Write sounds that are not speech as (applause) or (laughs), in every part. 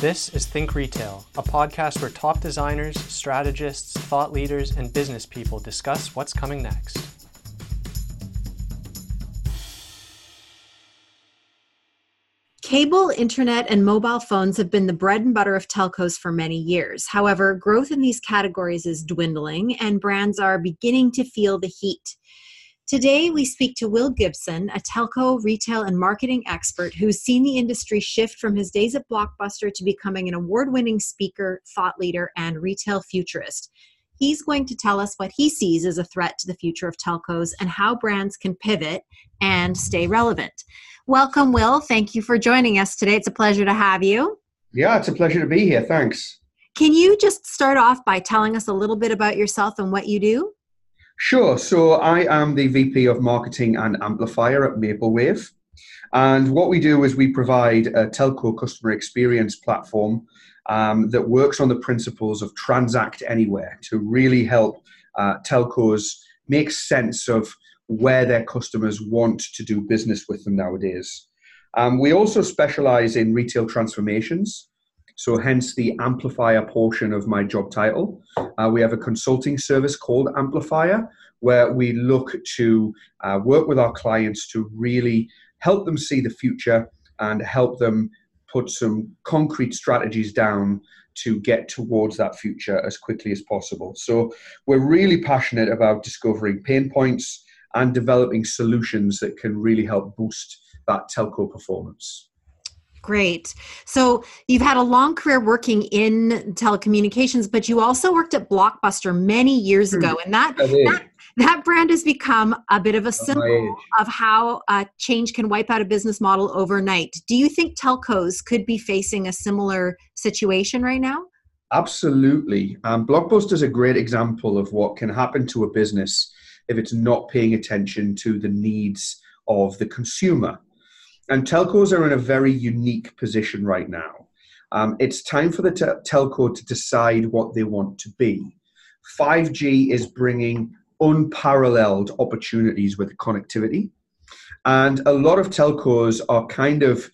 This is Think Retail, a podcast where top designers, strategists, thought leaders, and business people discuss what's coming next. Cable, internet, and mobile phones have been the bread and butter of telcos for many years. However, growth in these categories is dwindling, and brands are beginning to feel the heat. Today, we speak to Will Gibson, a telco, retail, and marketing expert who's seen the industry shift from his days at Blockbuster to becoming an award winning speaker, thought leader, and retail futurist. He's going to tell us what he sees as a threat to the future of telcos and how brands can pivot and stay relevant. Welcome, Will. Thank you for joining us today. It's a pleasure to have you. Yeah, it's a pleasure to be here. Thanks. Can you just start off by telling us a little bit about yourself and what you do? Sure. So I am the VP of Marketing and Amplifier at Maplewave. And what we do is we provide a telco customer experience platform um, that works on the principles of transact anywhere to really help uh, telcos make sense of where their customers want to do business with them nowadays. Um, we also specialize in retail transformations. So, hence the amplifier portion of my job title. Uh, we have a consulting service called Amplifier, where we look to uh, work with our clients to really help them see the future and help them put some concrete strategies down to get towards that future as quickly as possible. So, we're really passionate about discovering pain points and developing solutions that can really help boost that telco performance. Great. So you've had a long career working in telecommunications, but you also worked at Blockbuster many years hmm. ago, and that that, that, brand has become a bit of a symbol of how uh, change can wipe out a business model overnight. Do you think telcos could be facing a similar situation right now? Absolutely. Um, Blockbuster is a great example of what can happen to a business if it's not paying attention to the needs of the consumer. And telcos are in a very unique position right now. Um, it's time for the te- telco to decide what they want to be. 5G is bringing unparalleled opportunities with connectivity. And a lot of telcos are kind of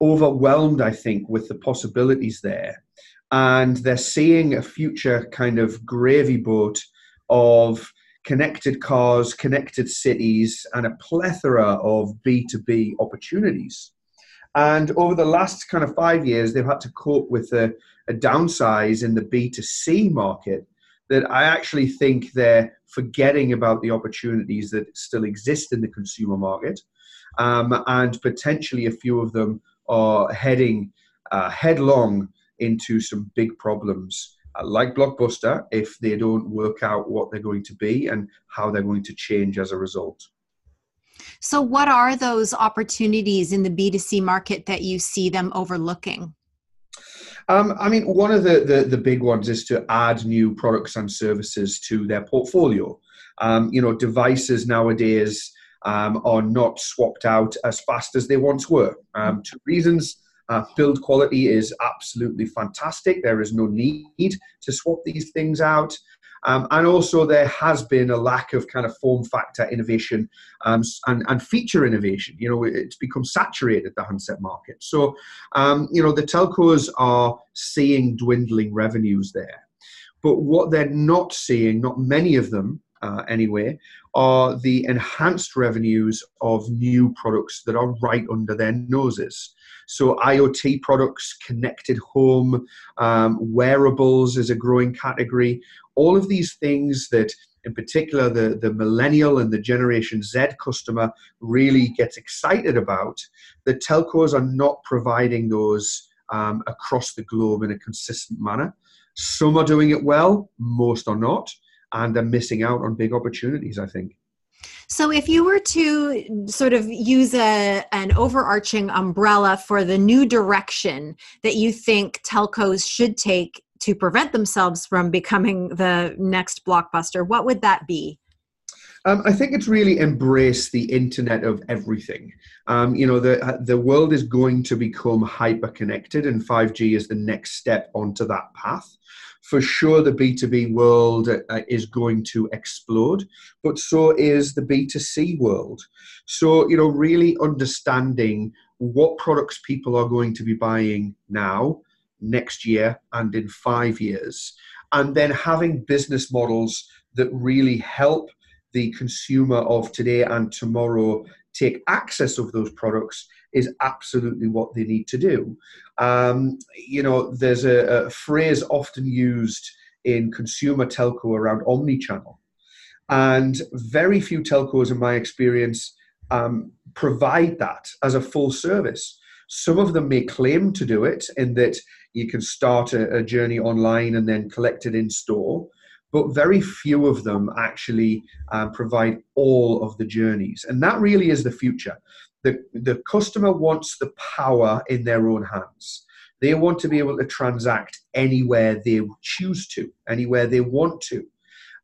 overwhelmed, I think, with the possibilities there. And they're seeing a future kind of gravy boat of connected cars, connected cities, and a plethora of B2B opportunities. And over the last kind of five years, they've had to cope with a, a downsize in the B2C market that I actually think they're forgetting about the opportunities that still exist in the consumer market. Um, and potentially a few of them are heading uh, headlong into some big problems like Blockbuster if they don't work out what they're going to be and how they're going to change as a result. So, what are those opportunities in the B2C market that you see them overlooking? Um, I mean, one of the, the, the, big ones is to add new products and services to their portfolio. Um, you know, devices nowadays um, are not swapped out as fast as they once were. Um, two reasons. Uh, build quality is absolutely fantastic. There is no need to swap these things out. Um, and also, there has been a lack of kind of form factor innovation um, and, and, feature innovation. You know, it's become saturated, the handset market. So, um, you know, the telcos are seeing dwindling revenues there. But what they're not seeing, not many of them uh, anyway, are the enhanced revenues of new products that are right under their noses. So, IoT products, connected home, um, wearables is a growing category. All of these things that, in particular, the, the millennial and the Generation Z customer really gets excited about, the telcos are not providing those um, across the globe in a consistent manner. Some are doing it well, most are not, and they're missing out on big opportunities, I think. So, if you were to sort of use a, an overarching umbrella for the new direction that you think telcos should take to prevent themselves from becoming the next blockbuster, what would that be? Um, I think it's really embrace the internet of everything. Um, you know, the the world is going to become hyper connected, and 5G is the next step onto that path for sure the B2B world uh, is going to explode, but so is the B2C world. So, you know, really understanding what products people are going to be buying now, next year and in five years. And then having business models that really help the consumer of today and tomorrow take access of those products is absolutely what they need to do. Um, you know, there's a, a, phrase often used in consumer telco around omni-channel, and very few telcos, in my experience, um, provide that as a full service. Some of them may claim to do it in that you can start a, a journey online and then collect it in store but very few of them actually um, provide all of the journeys. And that really is the future. The, the customer wants the power in their own hands. They want to be able to transact anywhere they choose to, anywhere they want to.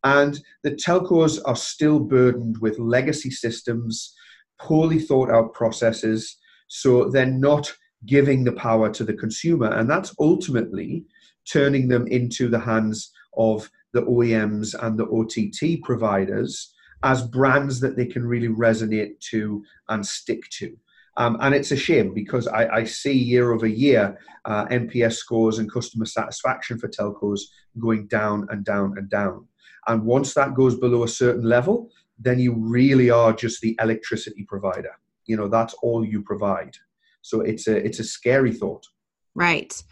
And the telcos are still burdened with legacy systems, poorly thought out processes. So they're not giving the power to the consumer. And that's ultimately turning them into the hands of the OEMs and the OTT providers as brands that they can really resonate to and stick to. Um, and it's a shame because I, I see year over year uh, NPS scores and customer satisfaction for telcos going down and down and down. And once that goes below a certain level, then you really are just the electricity provider. You know, that's all you provide. So it's a it's a scary thought. Right.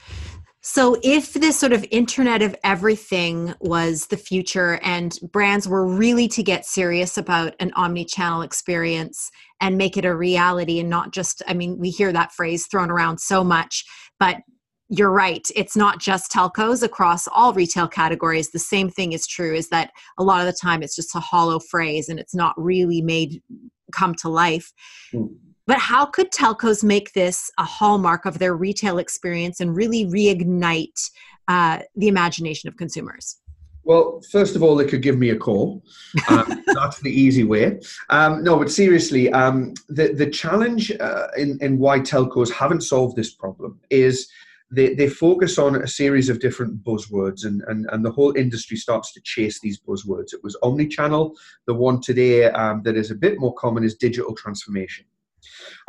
So, if this sort of internet of everything was the future and brands were really to get serious about an omni channel experience and make it a reality and not just, I mean, we hear that phrase thrown around so much, but you're right. It's not just telcos across all retail categories. The same thing is true is that a lot of the time it's just a hollow phrase and it's not really made come to life. Mm. But how could telcos make this a hallmark of their retail experience and really reignite uh, the imagination of consumers? Well, first of all, they could give me a call. (laughs) Um, that's the easy way. Um, no, but seriously, um, the the challenge uh, in in why telcos haven't solved this problem is they, they focus on a series of different buzzwords and, and, and the whole industry starts to chase these buzzwords. It was omni-channel. The one today um, that is a bit more common is digital transformation.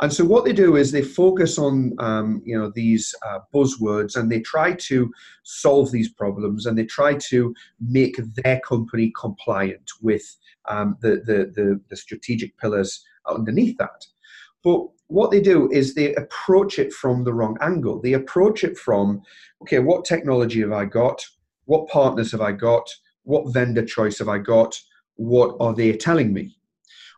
And so what they do is they focus on um, you know these uh, buzzwords and they try to solve these problems and they try to make their company compliant with um, the, the, the, the strategic pillars underneath that. But what they do is they approach it from the wrong angle. They approach it from, okay, what technology have I got? What partners have I got? What vendor choice have I got? What are they telling me?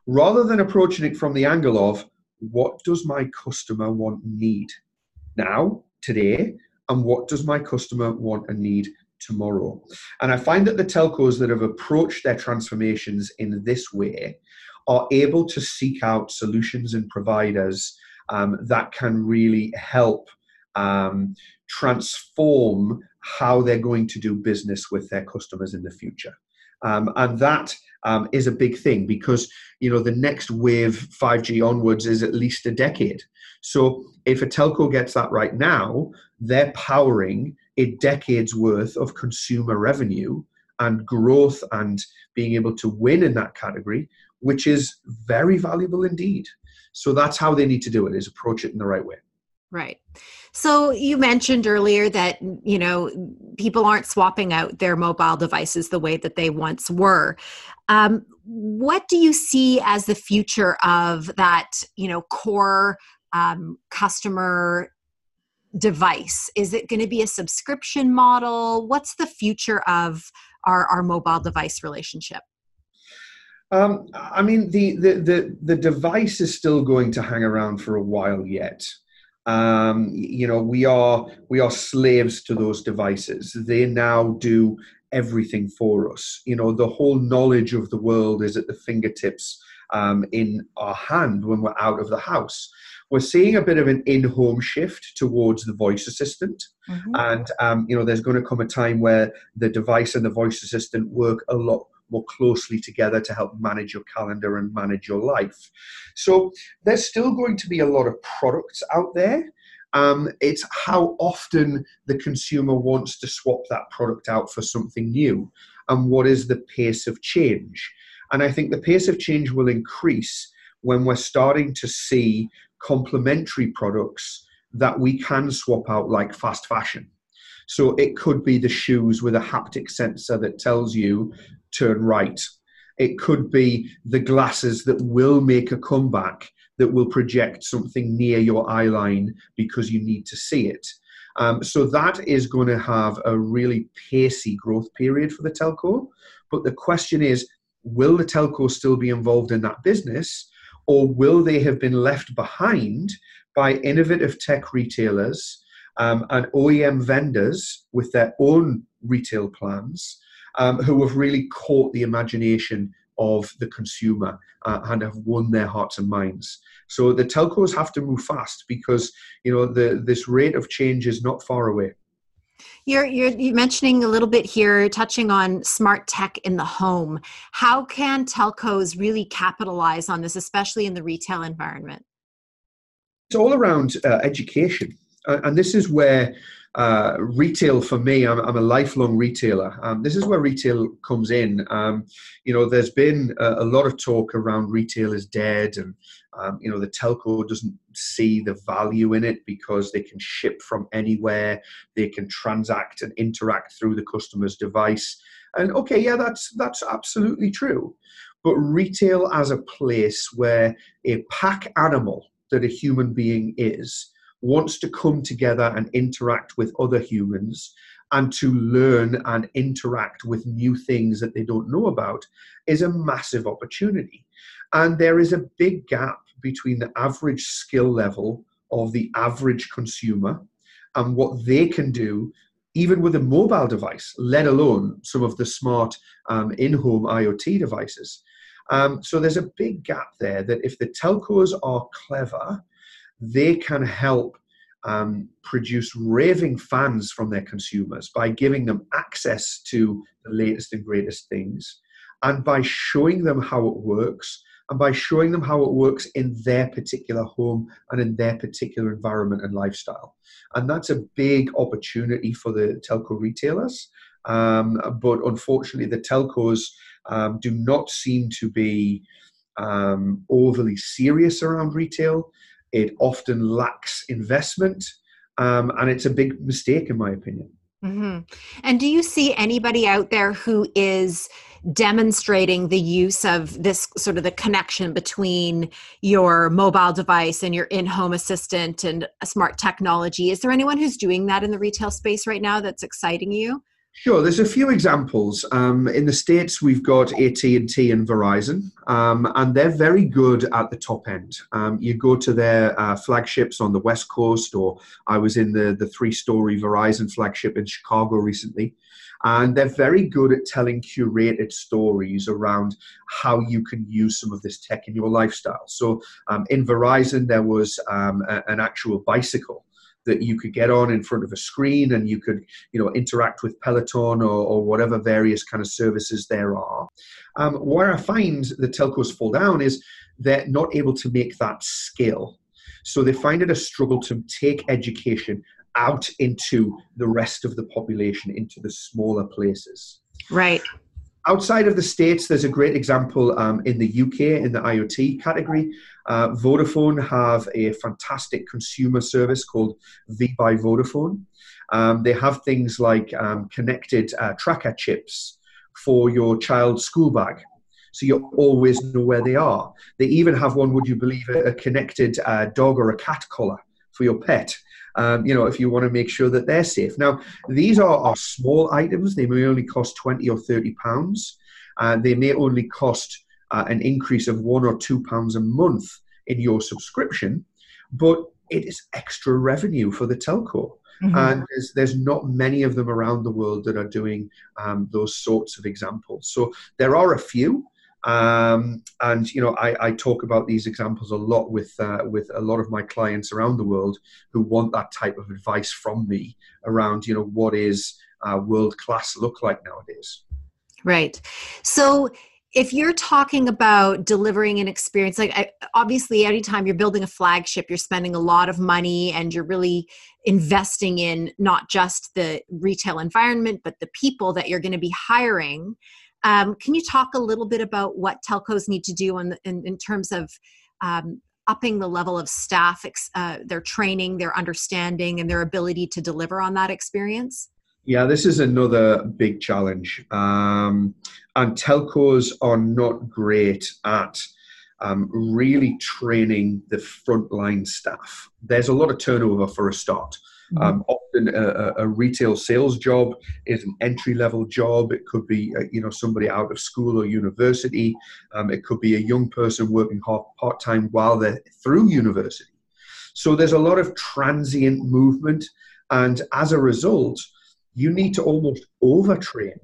Rather than approaching it from the angle of, what does my customer want need now, today, and what does my customer want and need tomorrow? And I find that the telcos that have approached their transformations in this way are able to seek out solutions and providers um, that can really help um, transform how they're going to do business with their customers in the future. Um, and that um, is a big thing because you know the next wave 5G onwards is at least a decade. So if a telco gets that right now, they're powering a decade's worth of consumer revenue and growth and being able to win in that category, which is very valuable indeed. So that's how they need to do it: is approach it in the right way. Right. So you mentioned earlier that you know people aren't swapping out their mobile devices the way that they once were. Um, what do you see as the future of that you know core um, customer device? Is it going to be a subscription model? What's the future of our, our mobile device relationship? Um, I mean, the, the, the, the device is still going to hang around for a while yet um, you know we are we are slaves to those devices. They now do everything for us. You know the whole knowledge of the world is at the fingertips um, in our hand when we're out of the house. We're seeing a bit of an in-home shift towards the voice assistant. Mm-hmm. and um, you know there's going to come a time where the device and the voice assistant work a lot more closely together to help manage your calendar and manage your life. So there's still going to be a lot of products out there. Um, it's how often the consumer wants to swap that product out for something new and what is the pace of change. And I think the pace of change will increase when we're starting to see complementary products that we can swap out like fast fashion So it could be the shoes with a haptic sensor that tells you turn right. It could be the glasses that will make a comeback that will project something near your eye line because you need to see it. Um, so that is going to have a really pacey growth period for the telco. But the question is, will the telco still be involved in that business, or will they have been left behind by innovative tech retailers um, and OEM vendors with their own retail plans um, who have really caught the imagination of the consumer uh, and have won their hearts and minds. So the telcos have to move fast because you know the this rate of change is not far away. You're, you're, you're mentioning a little bit here, touching on smart tech in the home. How can telcos really capitalize on this, especially in the retail environment? It's all around uh, education. Uh, and this is where uh, retail for me, I'm, I'm, a lifelong retailer. Um, this is where retail comes in. Um, you know, there's been a, a, lot of talk around retail is dead, and um, you know the telco doesn't see the value in it because they can ship from anywhere, they can transact and interact through the customer's device. And okay, yeah, that's that's absolutely true. But retail as a place where a pack animal that a human being is wants to come together and interact with other humans and to learn and interact with new things that they don't know about is a massive opportunity. And there is a big gap between the average skill level of the average consumer and what they can do, even with a mobile device, let alone some of the smart um, in home IoT devices. Um, so there's a big gap there that if the telcos are clever, they can help um, produce raving fans from their consumers by giving them access to the latest and greatest things and by showing them how it works and by showing them how it works in their particular home and in their particular environment and lifestyle. And that's a big opportunity for the telco retailers. Um, but unfortunately, the telcos um, do not seem to be um, overly serious around retail. It often lacks investment, um, and it's a big mistake, in my opinion. Mm-hmm. And do you see anybody out there who is demonstrating the use of this sort of the connection between your mobile device and your in-home assistant and smart technology? Is there anyone who's doing that in the retail space right now that's exciting you? Sure, there's a few examples. Um, in the states, we've got AT and T and Verizon, um, and they're very good at the top end. Um, you go to their uh, flagships on the West Coast, or I was in the the three-story Verizon flagship in Chicago recently, and they're very good at telling curated stories around how you can use some of this tech in your lifestyle. So, um, in Verizon, there was um, a, an actual bicycle that you could get on in front of a screen and you could you know interact with peloton or, or whatever various kind of services there are. Um, where i find the telcos fall down is they're not able to make that scale so they find it a struggle to take education out into the rest of the population into the smaller places. Right outside of the states, there's a great example um, in the UK in the IoT category. Uh, Vodafone have a fantastic consumer service called V by Vodafone. Um, they have things like um, connected uh, tracker chips for your child's school bag. So you always know where they are. They even have one, would you believe it, a connected uh, dog or a cat collar for your pet um, you know, if you want to make sure that they're safe. Now, these are, are small items. They may only cost 20 or 30 pounds. Uh, they may only cost uh, an increase of one or two pounds a month in your subscription, but it is extra revenue for the telco. Mm-hmm. And there's, there's, not many of them around the world that are doing um, those sorts of examples. So there are a few, um, and you know, I, I, talk about these examples a lot with uh, with a lot of my clients around the world who want that type of advice from me around you know what is uh, world class look like nowadays. Right. So if you're talking about delivering an experience like I, obviously anytime you're building a flagship you're spending a lot of money and you're really investing in not just the retail environment but the people that you're going to be hiring um, can you talk a little bit about what telcos need to do in, in, in terms of um, upping the level of staff, uh, their training, their understanding, and their ability to deliver on that experience? Yeah, this is another big challenge. Um, and telcos are not great at um, really training the frontline staff. There's a lot of turnover for a start. Mm-hmm. Um, often a, a, retail sales job is an entry level job. It could be uh, you know somebody out of school or university. Um, it could be a young person working part time while they're through university. So there's a lot of transient movement, and as a result, you need to almost overtrain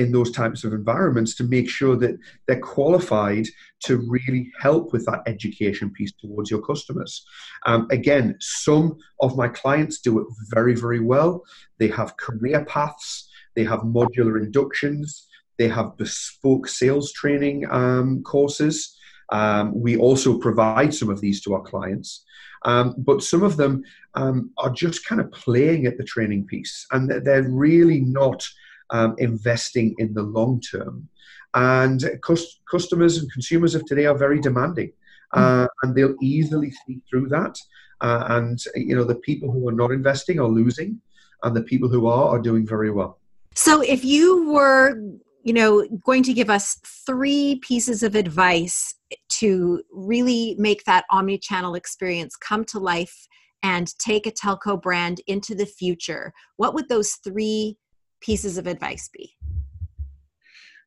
in those types of environments to make sure that they're qualified to really help with that education piece towards your customers. Um, again, some of my clients do it very, very well. They have career paths, they have modular inductions, they have bespoke sales training um, courses. Um, we also provide some of these to our clients. Um, but some of them um, are just kind of playing at the training piece and they're really not um, investing in the long term. And cus- customers and consumers of today are very demanding, uh, and they'll easily see through that. Uh, and you know, the people who are not investing are losing, and the people who are are doing very well. So, if you were, you know, going to give us three pieces of advice to really make that omni-channel experience come to life and take a telco brand into the future, what would those three pieces of advice be?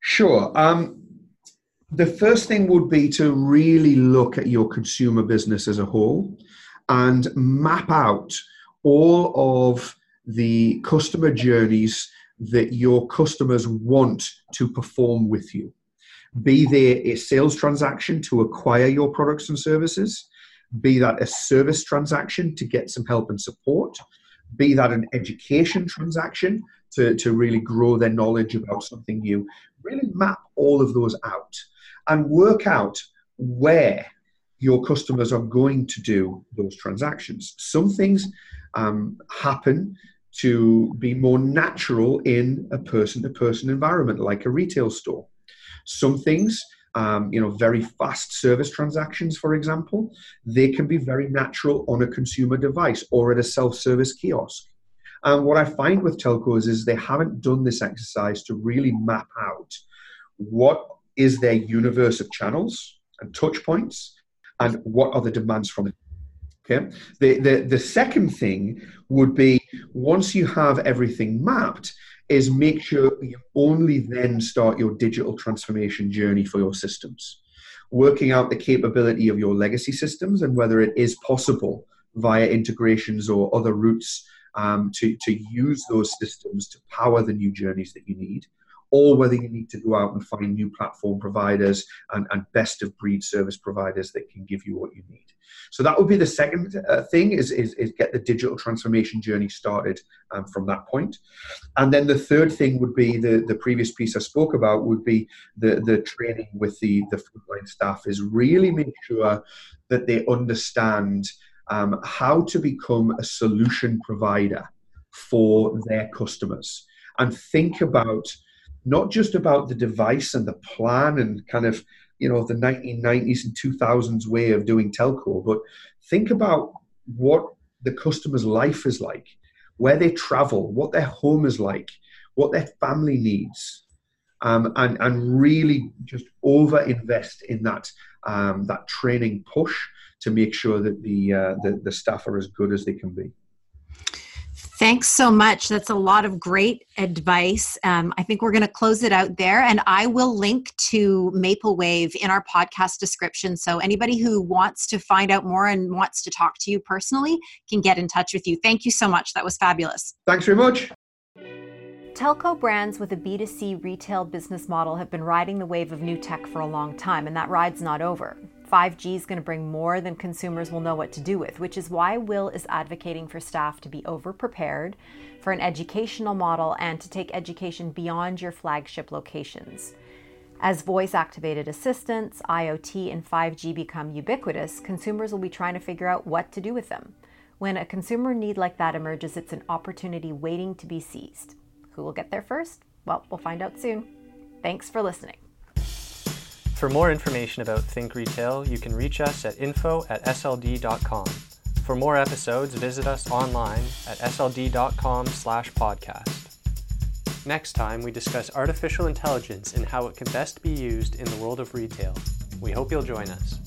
Sure. Um, the first thing would be to really look at your consumer business as a whole and map out all of the customer journeys that your customers want to perform with you. Be there a sales transaction to acquire your products and services, be that a service transaction to get some help and support, be that an education transaction to, to really grow their knowledge about something new. Really map all of those out and work out where your customers are going to do those transactions. Some things um, happen to be more natural in a person to person environment, like a retail store. Some things, um, you know, very fast service transactions, for example, they can be very natural on a consumer device or at a self service kiosk. And what I find with telcos is they haven't done this exercise to really map out what is their universe of channels and touch points and what are the demands from it. Okay. The, the, the second thing would be once you have everything mapped, is make sure you only then start your digital transformation journey for your systems. Working out the capability of your legacy systems and whether it is possible via integrations or other routes um, to, to use those systems to power the new journeys that you need, or whether you need to go out and find new platform providers and, and best of breed service providers that can give you what you need. So that would be the second uh, thing is, is, is, get the digital transformation journey started um, from that point. And then the third thing would be the, the previous piece I spoke about would be the, the training with the, the frontline staff is really make sure that they understand um, how to become a solution provider for their customers and think about not just about the device and the plan and kind of you know the 1990s and 2000s way of doing telco but think about what the customer's life is like where they travel what their home is like what their family needs um, and and really just over invest in that um, that training push to make sure that the, uh, the, the staff are as good as they can be. Thanks so much. That's a lot of great advice. Um, I think we're going to close it out there, and I will link to Maple Wave in our podcast description. So anybody who wants to find out more and wants to talk to you personally can get in touch with you. Thank you so much. That was fabulous. Thanks very much. Telco brands with a B2C retail business model have been riding the wave of new tech for a long time, and that ride's not over. 5G is going to bring more than consumers will know what to do with, which is why Will is advocating for staff to be over prepared for an educational model and to take education beyond your flagship locations. As voice activated assistants, IoT, and 5G become ubiquitous, consumers will be trying to figure out what to do with them. When a consumer need like that emerges, it's an opportunity waiting to be seized. Who will get there first? Well, we'll find out soon. Thanks for listening. For more information about Think Retail, you can reach us at info at sld.com. For more episodes, visit us online at sld.com slash podcast. Next time, we discuss artificial intelligence and how it can best be used in the world of retail. We hope you'll join us.